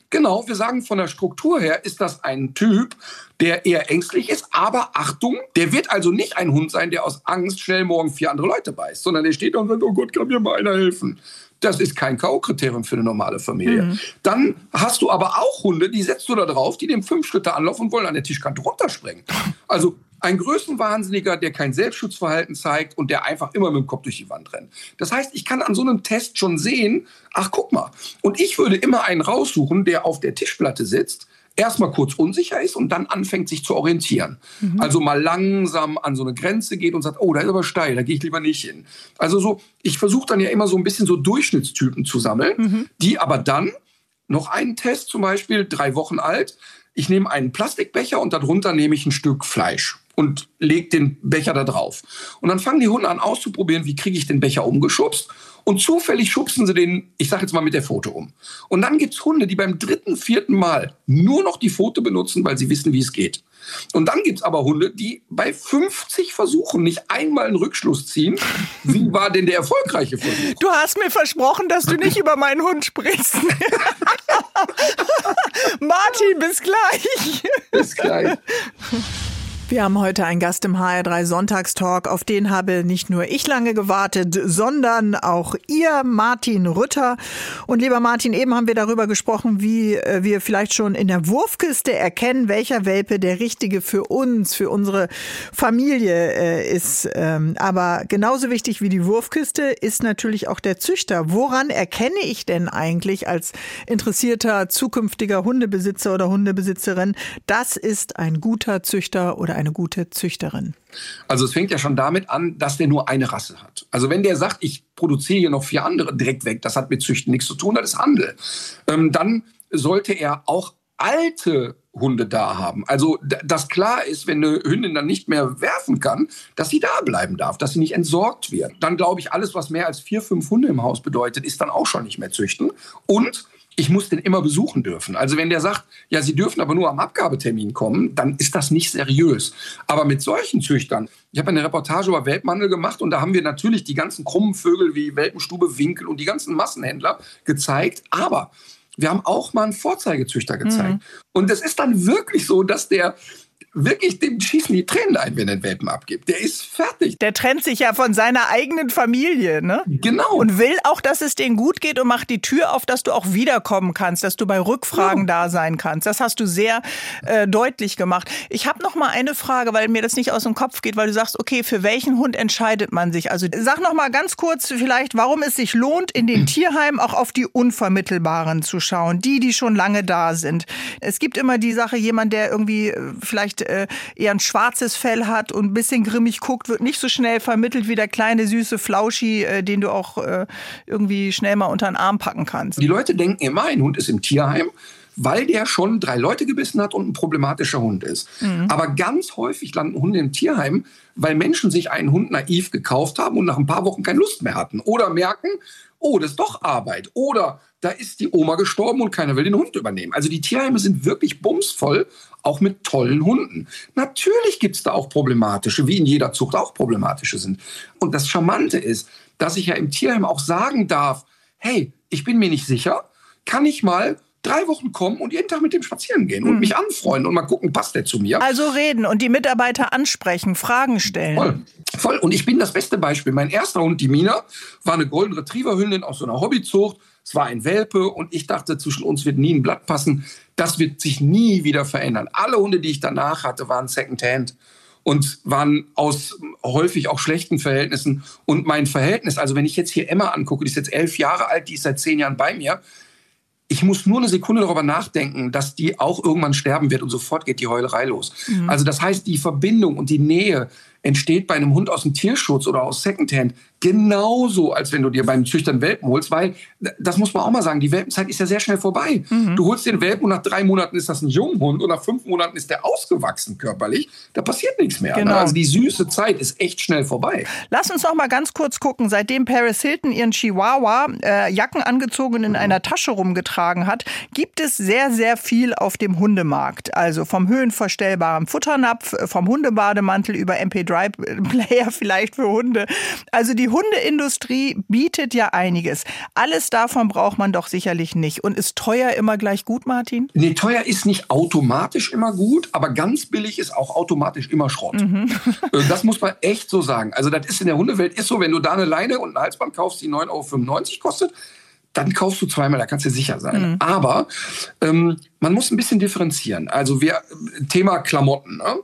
genau, wir sagen von der Struktur her ist das ein Typ, der eher ängstlich ist, aber Achtung, der wird also nicht ein Hund sein, der aus Angst schnell morgen vier andere Leute beißt, sondern der steht da und sagt, oh Gott, kann mir mal einer helfen. Das ist kein K.O.-Kriterium für eine normale Familie. Mhm. Dann hast du aber auch Hunde, die setzt du da drauf, die nehmen fünf Schritte Anlauf und wollen an der Tischkante runterspringen. Also ein Größenwahnsinniger, der kein Selbstschutzverhalten zeigt und der einfach immer mit dem Kopf durch die Wand rennt. Das heißt, ich kann an so einem Test schon sehen, ach guck mal. Und ich würde immer einen raussuchen, der auf der Tischplatte sitzt, erstmal kurz unsicher ist und dann anfängt sich zu orientieren. Mhm. Also mal langsam an so eine Grenze geht und sagt, oh, da ist aber steil, da gehe ich lieber nicht hin. Also so, ich versuche dann ja immer so ein bisschen so Durchschnittstypen zu sammeln, mhm. die aber dann noch einen Test, zum Beispiel drei Wochen alt. Ich nehme einen Plastikbecher und darunter nehme ich ein Stück Fleisch und legt den Becher da drauf. Und dann fangen die Hunde an auszuprobieren, wie kriege ich den Becher umgeschubst. Und zufällig schubsen sie den, ich sage jetzt mal mit der Pfote um. Und dann gibt's Hunde, die beim dritten, vierten Mal nur noch die Pfote benutzen, weil sie wissen, wie es geht. Und dann gibt's aber Hunde, die bei 50 Versuchen nicht einmal einen Rückschluss ziehen. Wie war denn der erfolgreiche Versuch? Du hast mir versprochen, dass du nicht über meinen Hund sprichst. Martin, bis gleich. Bis gleich. Wir haben heute einen Gast im HR3 Sonntagstalk, auf den habe nicht nur ich lange gewartet, sondern auch ihr, Martin Rütter. Und lieber Martin, eben haben wir darüber gesprochen, wie äh, wir vielleicht schon in der Wurfkiste erkennen, welcher Welpe der richtige für uns, für unsere Familie äh, ist. Ähm, aber genauso wichtig wie die Wurfkiste ist natürlich auch der Züchter. Woran erkenne ich denn eigentlich als interessierter zukünftiger Hundebesitzer oder Hundebesitzerin, das ist ein guter Züchter oder ein eine gute Züchterin? Also es fängt ja schon damit an, dass der nur eine Rasse hat. Also wenn der sagt, ich produziere hier noch vier andere direkt weg, das hat mit Züchten nichts zu tun, das ist Handel. Ähm, dann sollte er auch alte Hunde da haben. Also, dass klar ist, wenn eine Hündin dann nicht mehr werfen kann, dass sie da bleiben darf, dass sie nicht entsorgt wird. Dann glaube ich, alles, was mehr als vier, fünf Hunde im Haus bedeutet, ist dann auch schon nicht mehr züchten. Und ich muss den immer besuchen dürfen. Also wenn der sagt, ja, Sie dürfen aber nur am Abgabetermin kommen, dann ist das nicht seriös. Aber mit solchen Züchtern, ich habe eine Reportage über Weltmandel gemacht und da haben wir natürlich die ganzen krummen Vögel wie Welpenstube, Winkel und die ganzen Massenhändler gezeigt. Aber wir haben auch mal einen Vorzeigezüchter gezeigt. Mhm. Und es ist dann wirklich so, dass der wirklich, dem schießen die Tränen ein, wenn er den Welpen abgibt. Der ist fertig. Der trennt sich ja von seiner eigenen Familie, ne? Genau. Und will auch, dass es denen gut geht und macht die Tür auf, dass du auch wiederkommen kannst, dass du bei Rückfragen ja. da sein kannst. Das hast du sehr äh, deutlich gemacht. Ich habe noch mal eine Frage, weil mir das nicht aus dem Kopf geht, weil du sagst, okay, für welchen Hund entscheidet man sich? Also sag noch mal ganz kurz vielleicht, warum es sich lohnt, in den Tierheimen auch auf die Unvermittelbaren zu schauen, die, die schon lange da sind. Es gibt immer die Sache, jemand, der irgendwie äh, vielleicht äh, eher ein schwarzes Fell hat und ein bisschen grimmig guckt, wird nicht so schnell vermittelt wie der kleine, süße Flauschi, äh, den du auch äh, irgendwie schnell mal unter den Arm packen kannst. Die Leute denken immer, ein Hund ist im Tierheim weil der schon drei Leute gebissen hat und ein problematischer Hund ist. Mhm. Aber ganz häufig landen Hunde im Tierheim, weil Menschen sich einen Hund naiv gekauft haben und nach ein paar Wochen keine Lust mehr hatten. Oder merken, oh, das ist doch Arbeit. Oder da ist die Oma gestorben und keiner will den Hund übernehmen. Also die Tierheime sind wirklich bumsvoll, auch mit tollen Hunden. Natürlich gibt es da auch problematische, wie in jeder Zucht auch problematische sind. Und das Charmante ist, dass ich ja im Tierheim auch sagen darf, hey, ich bin mir nicht sicher, kann ich mal drei Wochen kommen und jeden Tag mit dem spazieren gehen und mhm. mich anfreunden und mal gucken, passt der zu mir. Also reden und die Mitarbeiter ansprechen, Fragen stellen. Voll. Voll. Und ich bin das beste Beispiel. Mein erster Hund, die Mina, war eine Golden Retriever Hündin aus so einer Hobbyzucht. Es war ein Welpe und ich dachte, zwischen uns wird nie ein Blatt passen. Das wird sich nie wieder verändern. Alle Hunde, die ich danach hatte, waren Secondhand und waren aus häufig auch schlechten Verhältnissen. Und mein Verhältnis, also wenn ich jetzt hier Emma angucke, die ist jetzt elf Jahre alt, die ist seit zehn Jahren bei mir. Ich muss nur eine Sekunde darüber nachdenken, dass die auch irgendwann sterben wird und sofort geht die Heulerei los. Mhm. Also das heißt, die Verbindung und die Nähe, entsteht bei einem Hund aus dem Tierschutz oder aus Secondhand genauso, als wenn du dir beim Züchtern Welpen holst, weil das muss man auch mal sagen, die Welpenzeit ist ja sehr schnell vorbei. Mhm. Du holst den Welpen und nach drei Monaten ist das ein Junghund und nach fünf Monaten ist der ausgewachsen körperlich. Da passiert nichts mehr. Ne? Genau. Also die süße Zeit ist echt schnell vorbei. Lass uns noch mal ganz kurz gucken. Seitdem Paris Hilton ihren Chihuahua äh, Jacken angezogen in mhm. einer Tasche rumgetragen hat, gibt es sehr, sehr viel auf dem Hundemarkt. Also vom höhenverstellbaren Futternapf, äh, vom Hundebademantel über MP3 MP3-Player vielleicht für Hunde. Also die Hundeindustrie bietet ja einiges. Alles davon braucht man doch sicherlich nicht. Und ist teuer immer gleich gut, Martin? Nee, teuer ist nicht automatisch immer gut, aber ganz billig ist auch automatisch immer Schrott. Mhm. Äh, das muss man echt so sagen. Also das ist in der Hundewelt ist so, wenn du da eine Leine und ein Halsband kaufst, die 9,95 Euro kostet, dann kaufst du zweimal, da kannst du sicher sein. Mhm. Aber ähm, man muss ein bisschen differenzieren. Also wir, Thema Klamotten. Ne?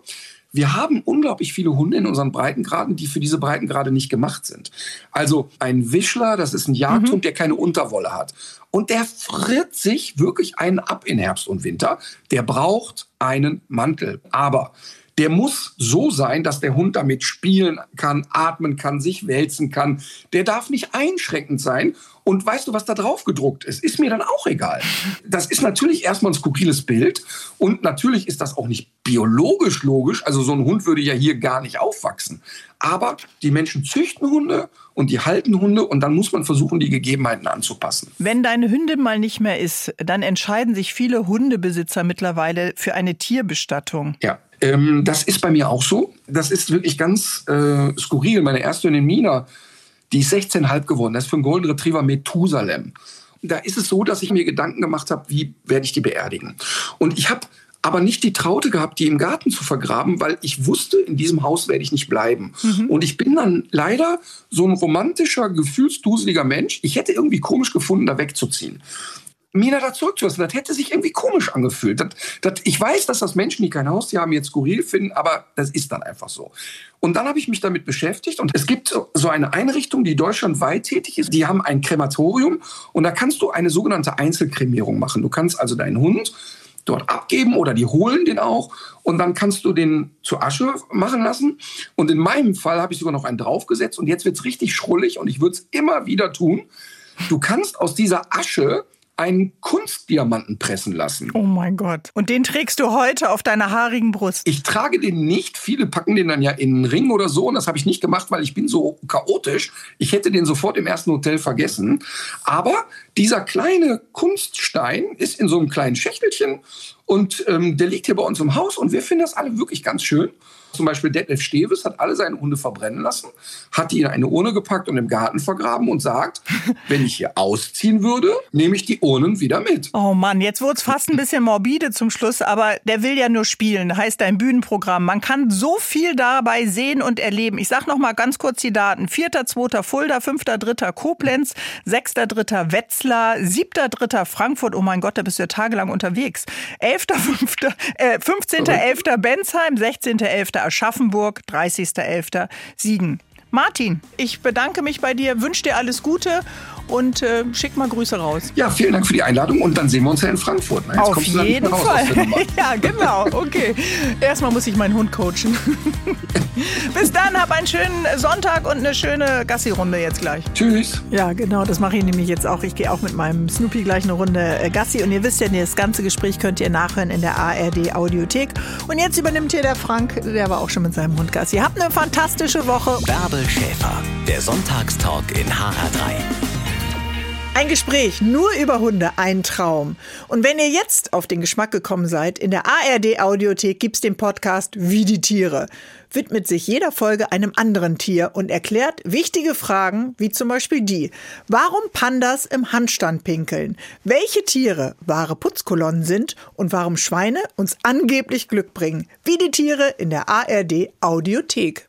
Wir haben unglaublich viele Hunde in unseren Breitengraden, die für diese Breitengrade nicht gemacht sind. Also ein Wischler, das ist ein Jagdhund, mhm. der keine Unterwolle hat. Und der fritt sich wirklich einen ab in Herbst und Winter. Der braucht einen Mantel. Aber der muss so sein, dass der Hund damit spielen kann, atmen kann, sich wälzen kann. Der darf nicht einschränkend sein. Und weißt du, was da drauf gedruckt ist? Ist mir dann auch egal. Das ist natürlich erstmal ein skurriles Bild. Und natürlich ist das auch nicht biologisch logisch. Also so ein Hund würde ja hier gar nicht aufwachsen. Aber die Menschen züchten Hunde und die halten Hunde und dann muss man versuchen, die Gegebenheiten anzupassen. Wenn deine Hündin mal nicht mehr ist, dann entscheiden sich viele Hundebesitzer mittlerweile für eine Tierbestattung. Ja. Ähm, das ist bei mir auch so. Das ist wirklich ganz äh, skurril. Meine erste Hündin Mina, die ist 16,5 geworden. Das ist für einen Golden Retriever Methusalem. Da ist es so, dass ich mir Gedanken gemacht habe, wie werde ich die beerdigen. Und ich habe aber nicht die Traute gehabt, die im Garten zu vergraben, weil ich wusste, in diesem Haus werde ich nicht bleiben. Mhm. Und ich bin dann leider so ein romantischer, gefühlsduseliger Mensch. Ich hätte irgendwie komisch gefunden, da wegzuziehen. Mina da zurückzulassen. Das hätte sich irgendwie komisch angefühlt. Das, das, ich weiß, dass das Menschen, die kein Haustier haben, jetzt skurril finden, aber das ist dann einfach so. Und dann habe ich mich damit beschäftigt und es gibt so eine Einrichtung, die deutschlandweit tätig ist. Die haben ein Krematorium und da kannst du eine sogenannte Einzelkremierung machen. Du kannst also deinen Hund dort abgeben oder die holen den auch und dann kannst du den zur Asche machen lassen. Und in meinem Fall habe ich sogar noch einen draufgesetzt und jetzt wird es richtig schrullig und ich würde es immer wieder tun. Du kannst aus dieser Asche einen Kunstdiamanten pressen lassen. Oh mein Gott. Und den trägst du heute auf deiner haarigen Brust? Ich trage den nicht. Viele packen den dann ja in einen Ring oder so. Und das habe ich nicht gemacht, weil ich bin so chaotisch. Ich hätte den sofort im ersten Hotel vergessen. Aber dieser kleine Kunststein ist in so einem kleinen Schächtelchen und ähm, der liegt hier bei uns im Haus und wir finden das alle wirklich ganz schön. Zum Beispiel Detlef Steves hat alle seine Hunde verbrennen lassen, hat die in eine Urne gepackt und im Garten vergraben und sagt, wenn ich hier ausziehen würde, nehme ich die Urnen wieder mit. Oh Mann, jetzt wurde es fast ein bisschen morbide zum Schluss, aber der will ja nur spielen, heißt dein Bühnenprogramm. Man kann so viel dabei sehen und erleben. Ich sag noch mal ganz kurz die Daten. 4.2. Fulda, 5.3. Koblenz, 6.3. Wetzlar, 7.3. Frankfurt. Oh mein Gott, da bist du ja tagelang unterwegs. 11.5., äh, 15.11. Bensheim, 16.11. Aschaffenburg, 30.11. Siegen. Martin, ich bedanke mich bei dir, wünsche dir alles Gute und äh, schick mal Grüße raus. Ja, vielen Dank für die Einladung und dann sehen wir uns ja in Frankfurt. Na, Auf jeden Fall. ja, genau. Okay. Erstmal muss ich meinen Hund coachen. Bis dann, hab einen schönen Sonntag und eine schöne Gassi-Runde jetzt gleich. Tschüss. Ja, genau, das mache ich nämlich jetzt auch. Ich gehe auch mit meinem Snoopy gleich eine Runde äh, Gassi und ihr wisst ja, das ganze Gespräch könnt ihr nachhören in der ARD Audiothek. Und jetzt übernimmt hier der Frank, der war auch schon mit seinem Hund Gassi. Habt eine fantastische Woche. Bärbel Schäfer, der Sonntagstalk in HR3. Ein Gespräch nur über Hunde, ein Traum. Und wenn ihr jetzt auf den Geschmack gekommen seid, in der ARD Audiothek gibt's den Podcast Wie die Tiere. Widmet sich jeder Folge einem anderen Tier und erklärt wichtige Fragen, wie zum Beispiel die. Warum Pandas im Handstand pinkeln? Welche Tiere wahre Putzkolonnen sind und warum Schweine uns angeblich Glück bringen? Wie die Tiere in der ARD Audiothek.